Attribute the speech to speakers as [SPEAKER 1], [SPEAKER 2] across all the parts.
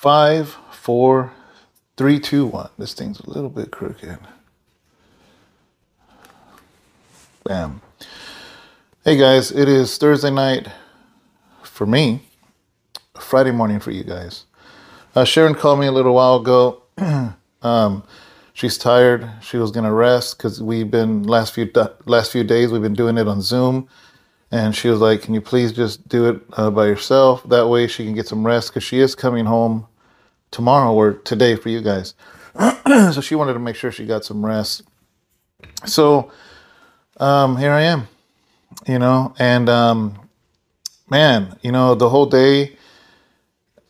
[SPEAKER 1] Five, four, three, two, one. This thing's a little bit crooked. Bam. Hey guys, it is Thursday night for me, Friday morning for you guys. Uh, Sharon called me a little while ago. um, she's tired. She was gonna rest because we've been last few last few days we've been doing it on Zoom, and she was like, "Can you please just do it uh, by yourself? That way she can get some rest because she is coming home tomorrow or today for you guys." so she wanted to make sure she got some rest. So um, here I am, you know, and um, man, you know, the whole day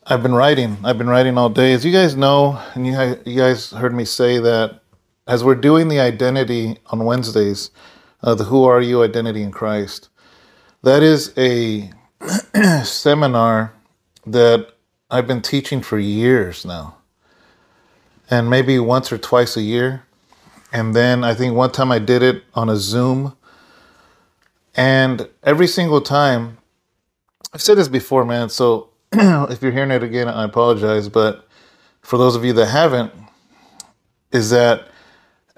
[SPEAKER 1] I've been writing. I've been writing all day. As you guys know, and you, you guys heard me say that as we're doing the identity on Wednesdays, uh, the Who Are You Identity in Christ, that is a seminar that I've been teaching for years now. And maybe once or twice a year. And then I think one time I did it on a Zoom. And every single time, I've said this before, man. So if you're hearing it again, I apologize. But for those of you that haven't, is that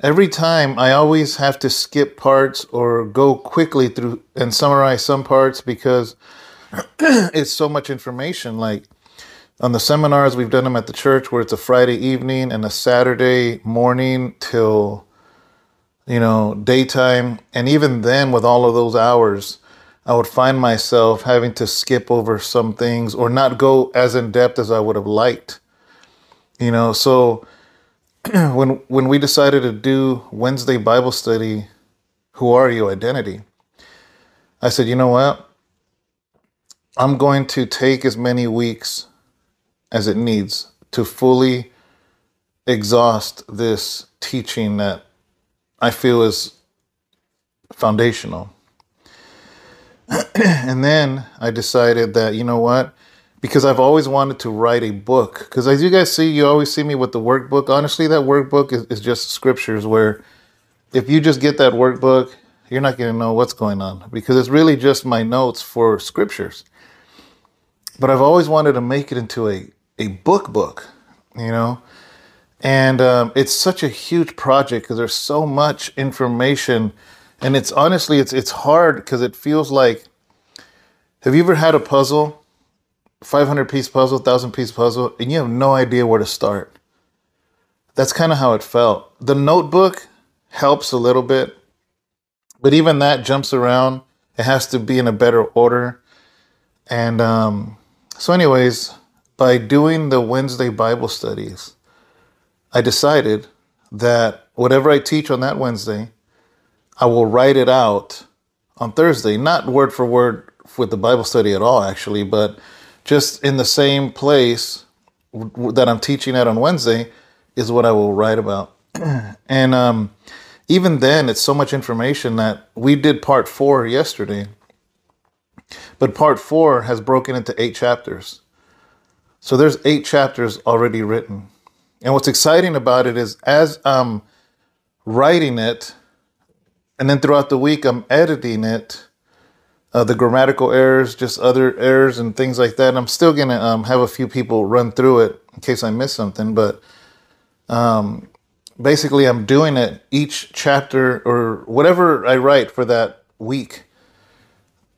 [SPEAKER 1] every time I always have to skip parts or go quickly through and summarize some parts because it's so much information. Like on the seminars, we've done them at the church where it's a Friday evening and a Saturday morning till, you know, daytime. And even then, with all of those hours, I would find myself having to skip over some things or not go as in depth as I would have liked. You know, so when when we decided to do Wednesday Bible study, who are you identity? I said, you know what? I'm going to take as many weeks as it needs to fully exhaust this teaching that I feel is foundational. and then I decided that, you know what? Because I've always wanted to write a book. Because as you guys see, you always see me with the workbook. Honestly, that workbook is, is just scriptures where if you just get that workbook, you're not going to know what's going on because it's really just my notes for scriptures. But I've always wanted to make it into a, a book book, you know? And um, it's such a huge project because there's so much information and it's honestly it's it's hard because it feels like have you ever had a puzzle 500 piece puzzle 1000 piece puzzle and you have no idea where to start. That's kind of how it felt. The notebook helps a little bit but even that jumps around. It has to be in a better order. And um, so anyways by doing the wednesday bible studies i decided that whatever i teach on that wednesday I will write it out on Thursday, not word for word with the Bible study at all, actually, but just in the same place that I'm teaching at on Wednesday is what I will write about. and um, even then, it's so much information that we did part four yesterday, but part four has broken into eight chapters. So there's eight chapters already written. And what's exciting about it is as I'm writing it, and then throughout the week, I'm editing it. Uh, the grammatical errors, just other errors and things like that. And I'm still gonna um, have a few people run through it in case I miss something. But um, basically, I'm doing it each chapter or whatever I write for that week.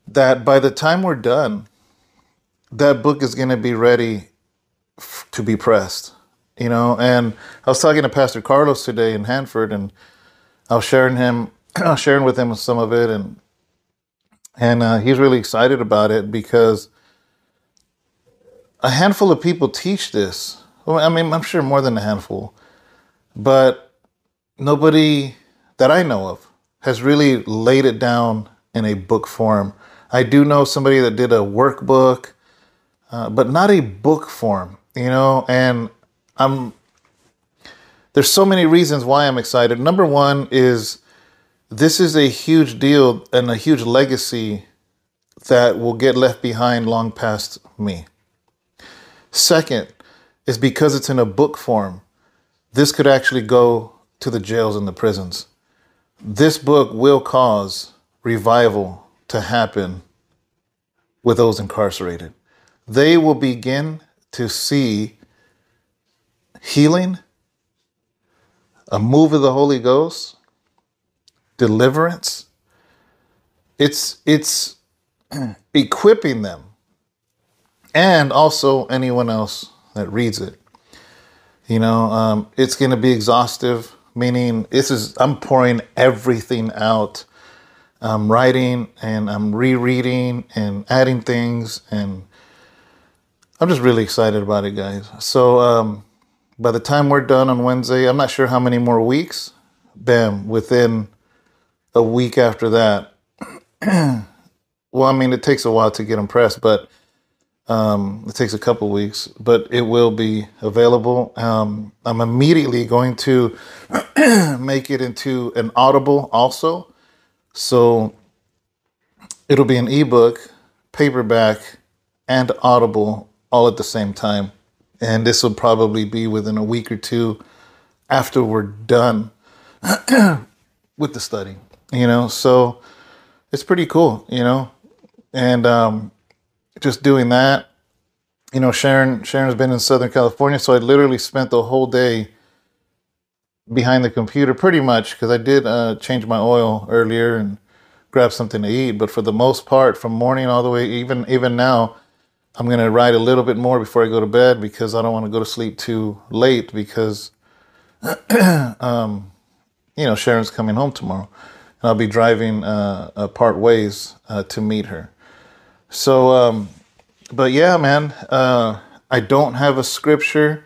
[SPEAKER 1] That by the time we're done, that book is gonna be ready f- to be pressed. You know, and I was talking to Pastor Carlos today in Hanford, and I was sharing him sharing with him some of it, and and uh, he's really excited about it because a handful of people teach this. Well, I mean, I'm sure more than a handful, but nobody that I know of has really laid it down in a book form. I do know somebody that did a workbook, uh, but not a book form, you know. And I'm there's so many reasons why I'm excited. Number one is this is a huge deal and a huge legacy that will get left behind long past me. Second is because it's in a book form, this could actually go to the jails and the prisons. This book will cause revival to happen with those incarcerated. They will begin to see healing, a move of the Holy Ghost, deliverance. It's it's equipping them and also anyone else that reads it. You know, um, it's going to be exhaustive, meaning this is I'm pouring everything out. I'm writing and I'm rereading and adding things, and I'm just really excited about it, guys. So, um, by the time we're done on Wednesday, I'm not sure how many more weeks. Bam, within a week after that. well, I mean, it takes a while to get them pressed, but um, it takes a couple weeks, but it will be available. Um, I'm immediately going to make it into an Audible also. So it'll be an ebook, paperback, and Audible all at the same time. And this will probably be within a week or two after we're done with the study, you know? So it's pretty cool, you know? And, um, just doing that. You know, Sharon Sharon's been in Southern California, so I literally spent the whole day behind the computer, pretty much, because I did uh, change my oil earlier and grab something to eat. But for the most part, from morning all the way, even even now, I'm gonna write a little bit more before I go to bed because I don't want to go to sleep too late because, um, you know, Sharon's coming home tomorrow, and I'll be driving uh, uh, part ways uh, to meet her. So, um, but yeah, man, uh, I don't have a scripture.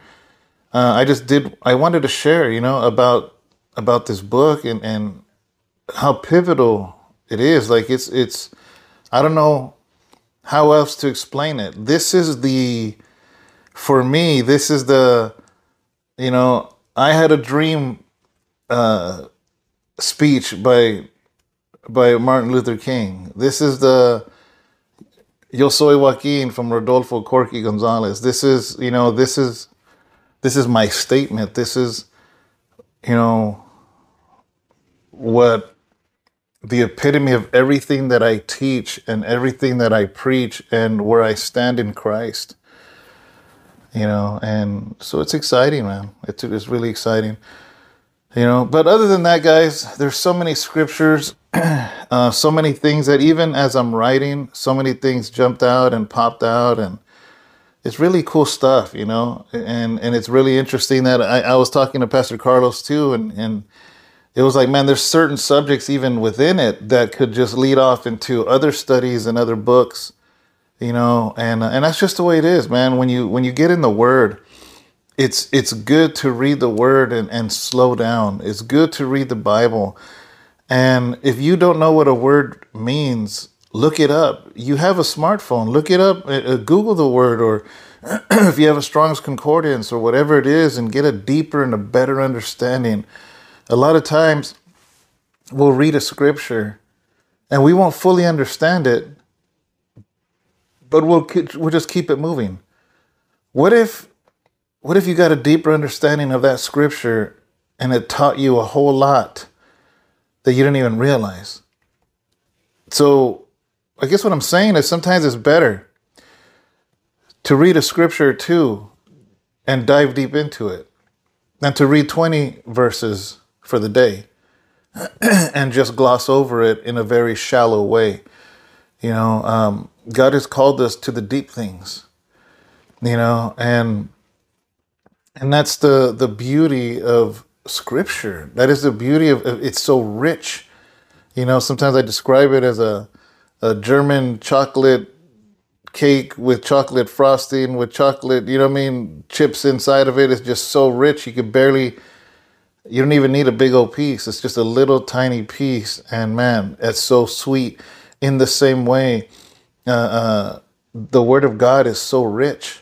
[SPEAKER 1] I just did. I wanted to share, you know, about about this book and and how pivotal it is. Like it's it's. I don't know how else to explain it. This is the, for me, this is the, you know, I had a dream uh, speech by by Martin Luther King. This is the Yo soy Joaquin from Rodolfo Corky Gonzalez. This is, you know, this is this is my statement. This is, you know, what the epitome of everything that I teach and everything that I preach and where I stand in Christ. You know, and so it's exciting, man. It's, it's really exciting. You know, but other than that, guys, there's so many scriptures uh, so many things that even as I'm writing, so many things jumped out and popped out, and it's really cool stuff, you know. And and it's really interesting that I, I was talking to Pastor Carlos too, and and it was like, man, there's certain subjects even within it that could just lead off into other studies and other books, you know. And and that's just the way it is, man. When you when you get in the Word. It's it's good to read the word and, and slow down. It's good to read the Bible and if you don't know what a word means, look it up. You have a smartphone, look it up, uh, uh Google the word, or if you have a Strong's Concordance or whatever it is, and get a deeper and a better understanding. A lot of times we'll read a scripture and we won't fully understand it, but we'll, we'll just keep it moving. What if, what if you got a deeper understanding of that scripture and it taught you a whole lot? that you didn't even realize. So, I guess what I'm saying is sometimes it's better to read a scripture too and dive deep into it than to read 20 verses for the day and just gloss over it in a very shallow way. You know, um, God has called us to the deep things, you know, and and that's the the beauty of scripture. That is the beauty of it's so rich. You know, sometimes I describe it as a a German chocolate cake with chocolate frosting with chocolate, you know what I mean, chips inside of it. It's just so rich you could barely you don't even need a big old piece. It's just a little tiny piece and man, it's so sweet. In the same way, uh, uh, the word of God is so rich,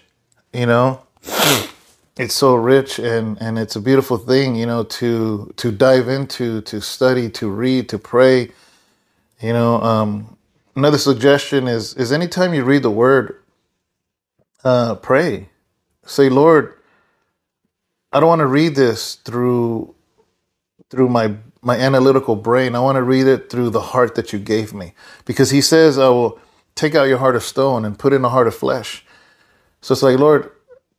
[SPEAKER 1] you know it's so rich and and it's a beautiful thing you know to to dive into to study to read to pray. You know um another suggestion is is anytime you read the word uh pray say lord i don't want to read this through through my my analytical brain. I want to read it through the heart that you gave me. Because he says i will take out your heart of stone and put in a heart of flesh. So it's like lord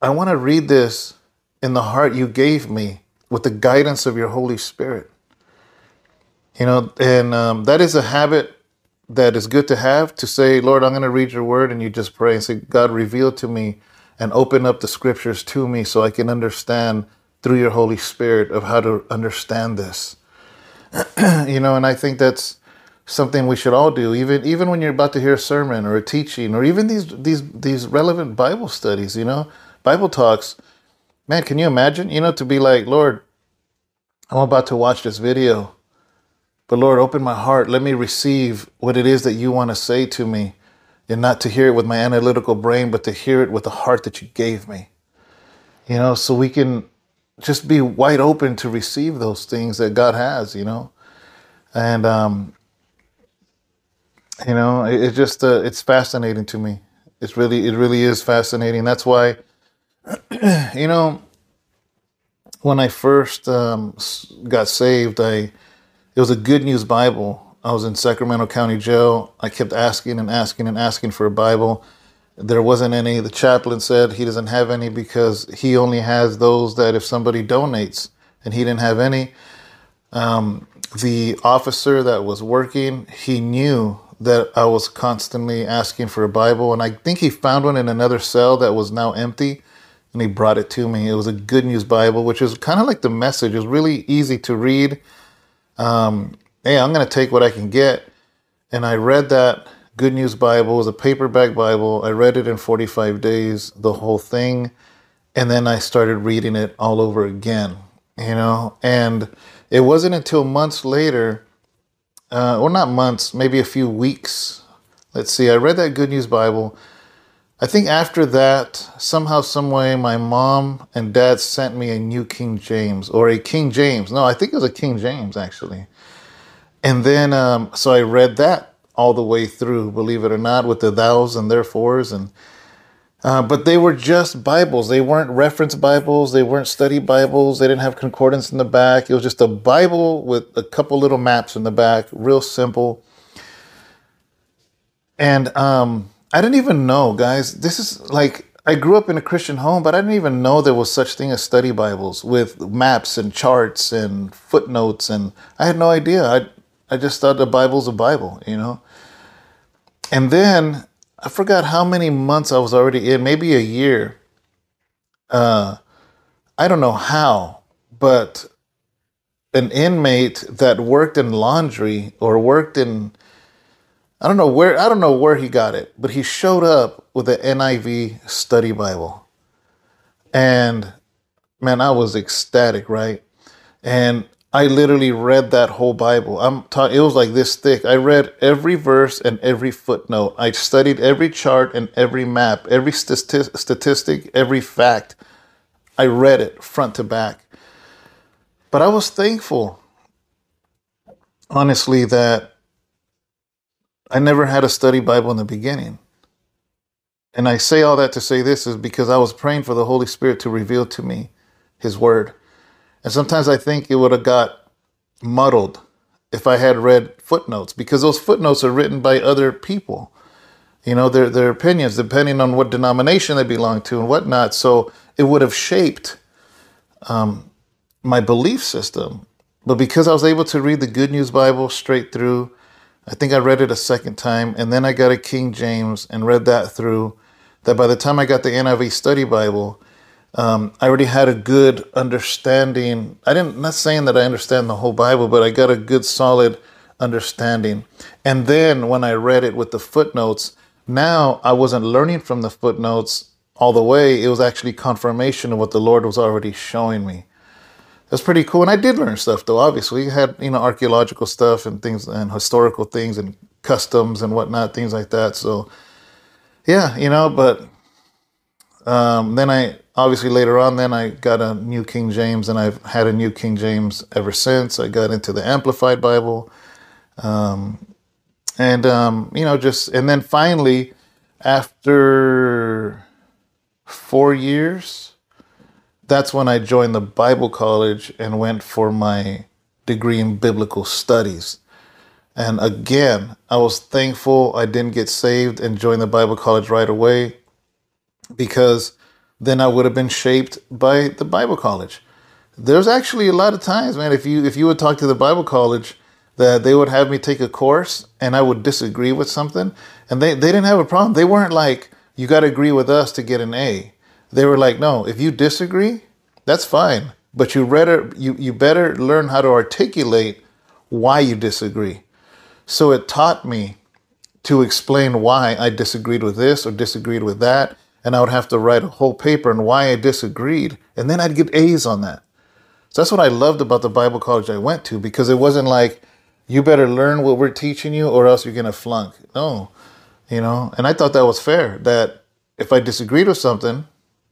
[SPEAKER 1] I want to read this in the heart you gave me with the guidance of your Holy Spirit. You know, and um, that is a habit that is good to have to say, Lord, I'm going to read your word, and you just pray and say, God, reveal to me and open up the scriptures to me so I can understand through your Holy Spirit of how to understand this. you know, and I think that's something we should all do, even even when you're about to hear a sermon or a teaching or even these these these relevant Bible studies, you know, Bible talks. Man, can you imagine, you know, to be like, Lord, I'm about to watch this video. But Lord, open my heart. Let me receive what it is that you want to say to me. And not to hear it with my analytical brain, but to hear it with the heart that you gave me. You know, so we can just be wide open to receive those things that God has, you know. And um, you know, it, it just uh, it's fascinating to me. It's really it really is fascinating. That's why you know when I first um, got saved, I it was a Good News Bible. I was in Sacramento County Jail. I kept asking and asking and asking for a Bible there wasn't any. The chaplain said he doesn't have any because he only has those that if somebody donates, and he didn't have any. Um, the officer that was working, he knew that I was constantly asking for a Bible, and I think he found one in another cell that was now empty, and he brought it to me. It was a Good News Bible, which is kind of like the message. It was really easy to read. Um, hey, I'm going to take what I can get, and I read that Good News Bible. It was a paperback Bible. I read it in 45 days, the whole thing. And then I started reading it all over again, you know? And it wasn't until months later, uh, or not months, maybe a few weeks. Let's see, I read that Good News Bible. I think after that, somehow, someway, my mom and dad sent me a new King James or a King James. No, I think it was a King James actually. And then, um, so I read that all the way through, believe it or not, with the thous and therefores and uh, but they were just Bibles. They weren't reference Bibles. They weren't study Bibles. They didn't have concordance in the back. It was just a Bible with a couple little maps in the back, real simple. And um, I didn't even know, guys. This is like I grew up in a Christian home, but I didn't even know there was such thing as study Bibles with maps and charts and footnotes, and I had no idea. I I just thought the Bible's a Bible, you know. And then I forgot how many months I was already in, maybe a year. Uh, I don't know how, but an inmate that worked in laundry or worked in I don't know where I don't know where he got it, but he showed up with an NIV study Bible. And man, I was ecstatic, right? And I literally read that whole Bible. I'm ta- it was like this thick. I read every verse and every footnote. I studied every chart and every map, every stati- statistic, every fact. I read it front to back. But I was thankful, honestly, that I never had a study Bible in the beginning. And I say all that to say this is because I was praying for the Holy Spirit to reveal to me His Word. And sometimes I think it would have got muddled if I had read footnotes because those footnotes are written by other people. You know, their their opinions, depending on what denomination they belong to and whatnot. So it would have shaped um, my belief system. But because I was able to read the Good News Bible straight through, I think I read it a second time, and then I got a King James and read that through. That by the time I got the NIV Study Bible, um, I already had a good understanding. I didn't, not saying that I understand the whole Bible, but I got a good solid understanding. And then when I read it with the footnotes, now I wasn't learning from the footnotes all the way. It was actually confirmation of what the Lord was already showing me. That's pretty cool. And I did learn stuff though, obviously. I had, you know, archaeological stuff and things and historical things and customs and whatnot, things like that. So yeah, you know, but um, then I obviously later on then I got a new King James and I've had a new King James ever since. I got into the Amplified Bible. Um, and um, you know just and then finally after 4 years that's when I joined the Bible college and went for my degree in biblical studies. And again, I was thankful I didn't get saved and join the Bible college right away because then I would have been shaped by the Bible college. There's actually a lot of times, man, if you if you would talk to the Bible college, that they would have me take a course and I would disagree with something, and they they didn't have a problem. They weren't like you got to agree with us to get an A. They were like, no, if you disagree, that's fine, but you better you you better learn how to articulate why you disagree. So it taught me to explain why I disagreed with this or disagreed with that. And I would have to write a whole paper on why I disagreed. And then I'd get A's on that. So that's what I loved about the Bible college I went to because it wasn't like, you better learn what we're teaching you or else you're going to flunk. No, you know, and I thought that was fair that if I disagreed with something,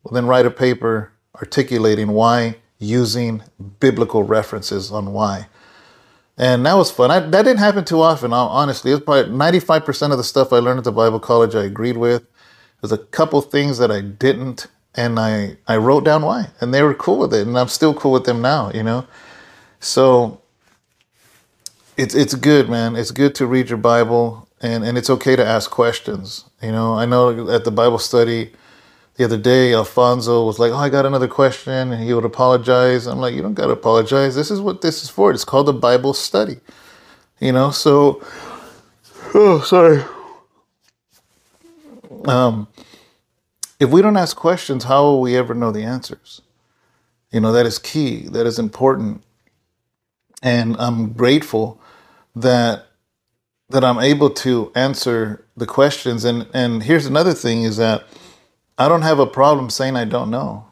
[SPEAKER 1] well, then write a paper articulating why using biblical references on why and that was fun. I, that didn't happen too often, honestly. It was probably 95% of the stuff I learned at the Bible college I agreed with. There's a couple things that I didn't, and I, I wrote down why, and they were cool with it, and I'm still cool with them now, you know? So it's, it's good, man. It's good to read your Bible, and, and it's okay to ask questions. You know, I know at the Bible study, the other day, Alfonso was like, "Oh, I got another question," and he would apologize. I'm like, "You don't got to apologize. This is what this is for. It's called a Bible study." You know, so oh, sorry. Um, if we don't ask questions, how will we ever know the answers? You know, that is key. That is important, and I'm grateful that that I'm able to answer the questions. And and here's another thing: is that I don't have a problem saying I don't know.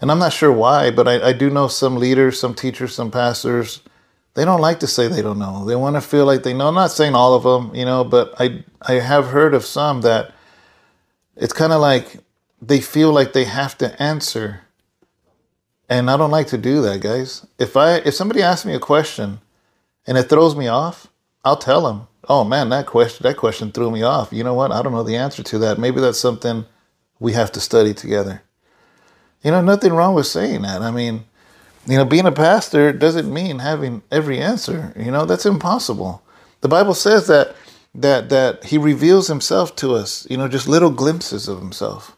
[SPEAKER 1] And I'm not sure why, but I, I do know some leaders, some teachers, some pastors, they don't like to say they don't know. They want to feel like they know. I'm not saying all of them, you know, but I I have heard of some that it's kind of like they feel like they have to answer. And I don't like to do that, guys. If I if somebody asks me a question and it throws me off, I'll tell them, "Oh man, that question that question threw me off. You know what? I don't know the answer to that. Maybe that's something we have to study together. You know, nothing wrong with saying that. I mean, you know, being a pastor doesn't mean having every answer. You know, that's impossible. The Bible says that that that he reveals himself to us, you know, just little glimpses of himself.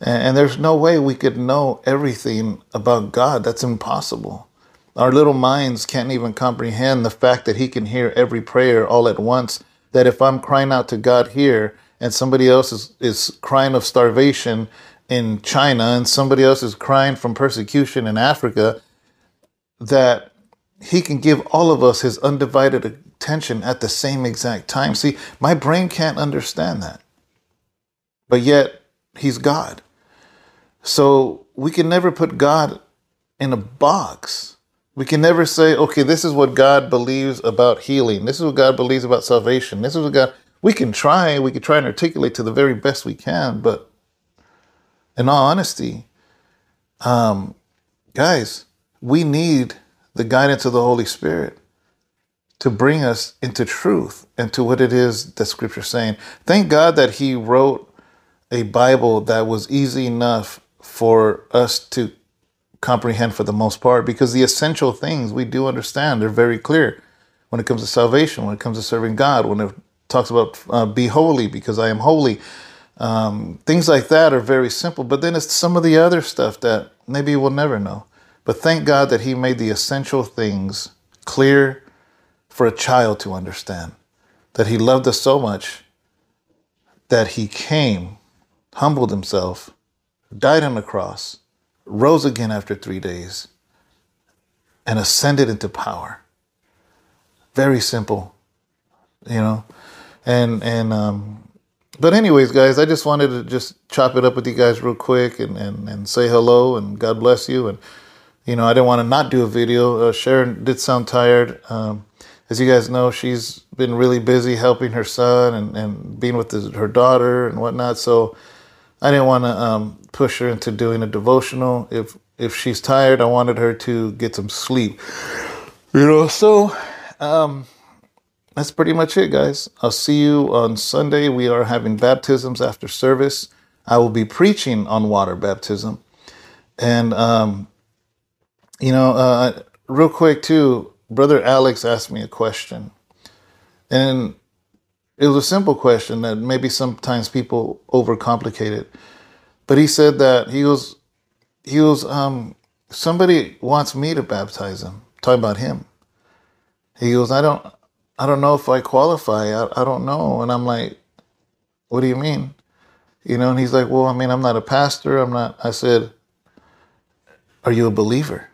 [SPEAKER 1] And, and there's no way we could know everything about God. That's impossible. Our little minds can't even comprehend the fact that he can hear every prayer all at once. That if I'm crying out to God here, and somebody else is, is crying of starvation in China and somebody else is crying from persecution in Africa, that he can give all of us his undivided attention at the same exact time. See, my brain can't understand that. But yet, he's God. So we can never put God in a box. We can never say, okay, this is what God believes about healing. This is what God believes about salvation. This is what God we can try, we can try and articulate to the very best we can, but in all honesty, um, guys, we need the guidance of the Holy Spirit to bring us into truth and to what it is that Scripture's saying. Thank God that He wrote a Bible that was easy enough for us to comprehend for the most part, because the essential things we do understand, they're very clear when it comes to salvation, when it comes to serving God, when it talks about uh, be holy because I am holy. Um, things like that are very simple, but then it's some of the other stuff that maybe we'll never know. But thank God that He made the essential things clear for a child to understand. That He loved us so much that He came, humbled Himself, died on the cross, rose again after three days, and ascended into power. Very simple, you know and and um, but anyways, guys, I just wanted to just chop it up with you guys real quick and and, and say hello and God bless you and you know I didn't want to not do a video. Uh, Sharon did sound tired. Um, as you guys know, she's been really busy helping her son and, and being with his, her daughter and whatnot. So I didn't want to um, push her into doing a devotional. If if she's tired, I wanted her to get some sleep. You know, so um, that's pretty much it, guys. I'll see you on Sunday. We are having baptisms after service. I will be preaching on water baptism. And, um, you know, uh, real quick, too, Brother Alex asked me a question. And it was a simple question that maybe sometimes people overcomplicate it. But he said that he was, he was, um, somebody wants me to baptize him. Talking about him. He goes, I don't, I don't know if I qualify. I, I don't know. And I'm like, what do you mean? You know, and he's like, well, I mean, I'm not a pastor. I'm not, I said, are you a believer?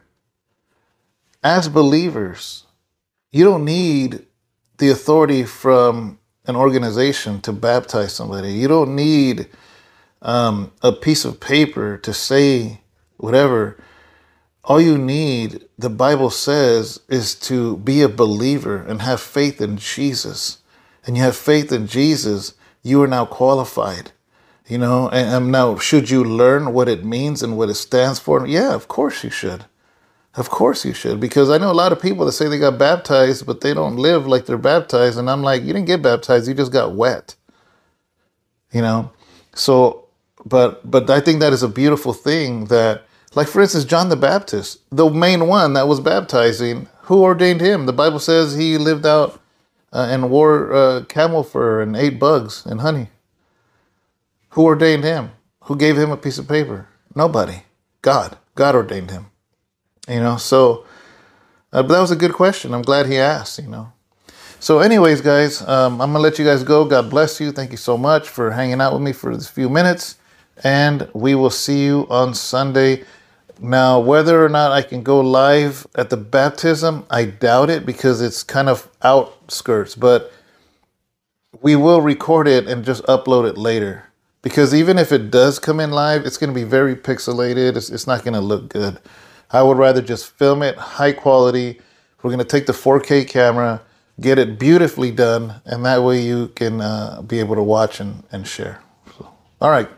[SPEAKER 1] As believers, you don't need the authority from an organization to baptize somebody. You don't need um, a piece of paper to say whatever. All you need, the Bible says, is to be a believer and have faith in Jesus. And you have faith in Jesus, you are now qualified. You know, and, now should you learn what it means and what it stands for? Yeah, of course you should. Of course you should, because I know a lot of people that say they got baptized, but they don't live like they're baptized. And I'm like, you didn't get baptized, you just got wet. You know? So, but but I think that is a beautiful thing that like, for instance, John the Baptist, the main one that was baptizing, who ordained him? The Bible says he lived out uh, and wore uh, camel fur and ate bugs and honey. Who ordained him? Who gave him a piece of paper? Nobody. God. God ordained him. You know, so uh, but that was a good question. I'm glad he asked, you know. So, anyways, guys, um, I'm going to let you guys go. God bless you. Thank you so much for hanging out with me for this few minutes. And we will see you on Sunday. Now, whether or not I can go live at the baptism, I doubt it because it's kind of outskirts, but we will record it and just upload it later. Because even if it does come in live, it's going to be very pixelated. It's, it's not going to look good. I would rather just film it high quality. We're going to take the 4K camera, get it beautifully done, and that way you can uh, be able to watch and, and share. So, all right.